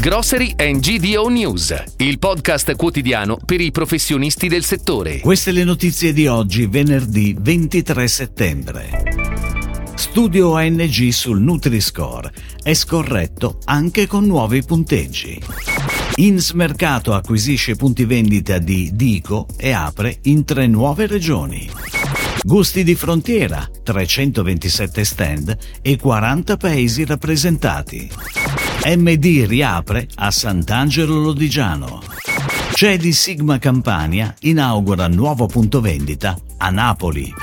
Grocery and GDO News, il podcast quotidiano per i professionisti del settore. Queste le notizie di oggi, venerdì 23 settembre. Studio ONG sul Nutri-Score è scorretto anche con nuovi punteggi. Ins Mercato acquisisce punti vendita di Dico e apre in tre nuove regioni. Gusti di frontiera, 327 stand e 40 paesi rappresentati. MD riapre a Sant'Angelo Lodigiano. Cedi Sigma Campania inaugura nuovo punto vendita a Napoli.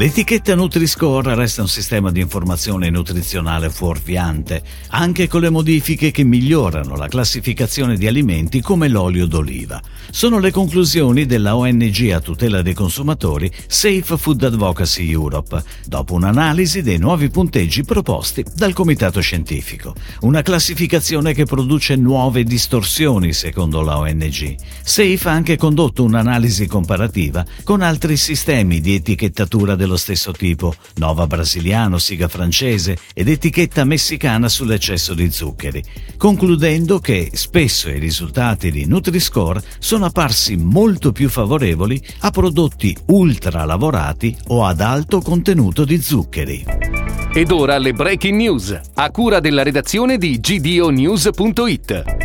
L'etichetta Nutri-Score resta un sistema di informazione nutrizionale fuorviante, anche con le modifiche che migliorano la classificazione di alimenti come l'olio d'oliva. Sono le conclusioni della ONG a tutela dei consumatori Safe Food Advocacy Europe, dopo un'analisi dei nuovi punteggi proposti dal comitato scientifico. Una classificazione che produce nuove distorsioni, secondo la ONG. Safe ha anche condotto un'analisi comparativa con altri sistemi di etichettatura dello stesso tipo, Nova Brasiliano, Siga francese ed etichetta messicana sull'eccesso di zuccheri, concludendo che spesso i risultati di Nutri-Score sono apparsi molto più favorevoli a prodotti ultra lavorati o ad alto contenuto di zuccheri. Ed ora le breaking news, a cura della redazione di gdonews.it.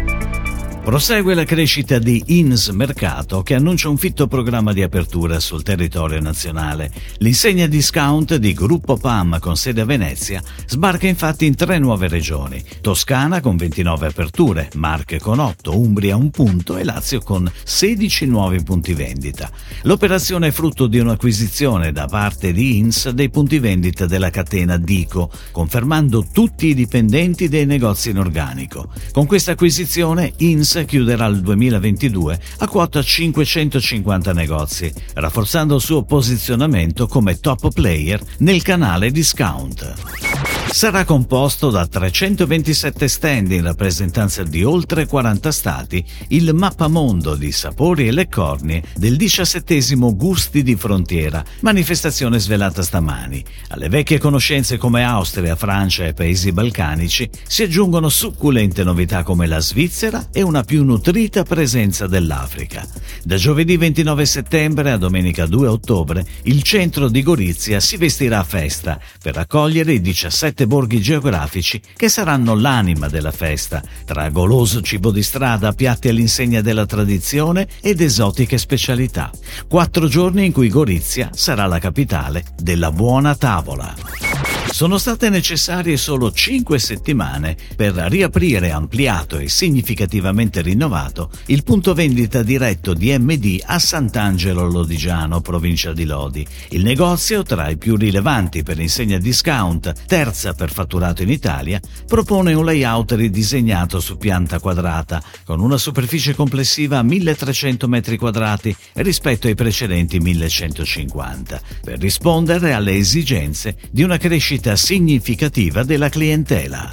Prosegue la crescita di Ins Mercato che annuncia un fitto programma di apertura sul territorio nazionale. L'insegna discount di Gruppo PAM con sede a Venezia sbarca infatti in tre nuove regioni: Toscana con 29 aperture, Marche con 8, Umbria un punto e Lazio con 16 nuovi punti vendita. L'operazione è frutto di un'acquisizione da parte di Ins dei punti vendita della catena Dico, confermando tutti i dipendenti dei negozi in organico. Con questa acquisizione Ins chiuderà il 2022 a quota 550 negozi, rafforzando il suo posizionamento come top player nel canale discount sarà composto da 327 stand in rappresentanza di oltre 40 stati, il mappamondo di sapori e le cornie del 17 Gusti di Frontiera, manifestazione svelata stamani. Alle vecchie conoscenze come Austria, Francia e paesi balcanici si aggiungono succulente novità come la Svizzera e una più nutrita presenza dell'Africa. Da giovedì 29 settembre a domenica 2 ottobre il centro di Gorizia si vestirà a festa per accogliere i 17 borghi geografici che saranno l'anima della festa, tra goloso cibo di strada, piatti all'insegna della tradizione ed esotiche specialità. Quattro giorni in cui Gorizia sarà la capitale della buona tavola. Sono state necessarie solo 5 settimane per riaprire ampliato e significativamente rinnovato il punto vendita diretto di MD a Sant'Angelo Lodigiano, provincia di Lodi. Il negozio, tra i più rilevanti per insegna discount, terza per fatturato in Italia, propone un layout ridisegnato su pianta quadrata, con una superficie complessiva a 1300 m2 rispetto ai precedenti 1150, per rispondere alle esigenze di una crescita crescita significativa della clientela.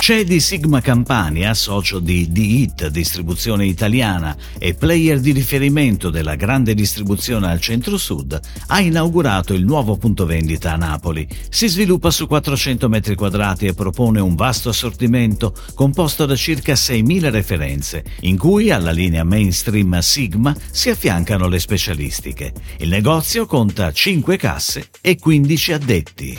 C'è di Sigma Campania, socio di D-Hit Distribuzione Italiana e player di riferimento della grande distribuzione al centro-sud, ha inaugurato il nuovo punto vendita a Napoli. Si sviluppa su 400 metri quadrati e propone un vasto assortimento composto da circa 6.000 referenze, in cui alla linea mainstream Sigma si affiancano le specialistiche. Il negozio conta 5 casse e 15 addetti.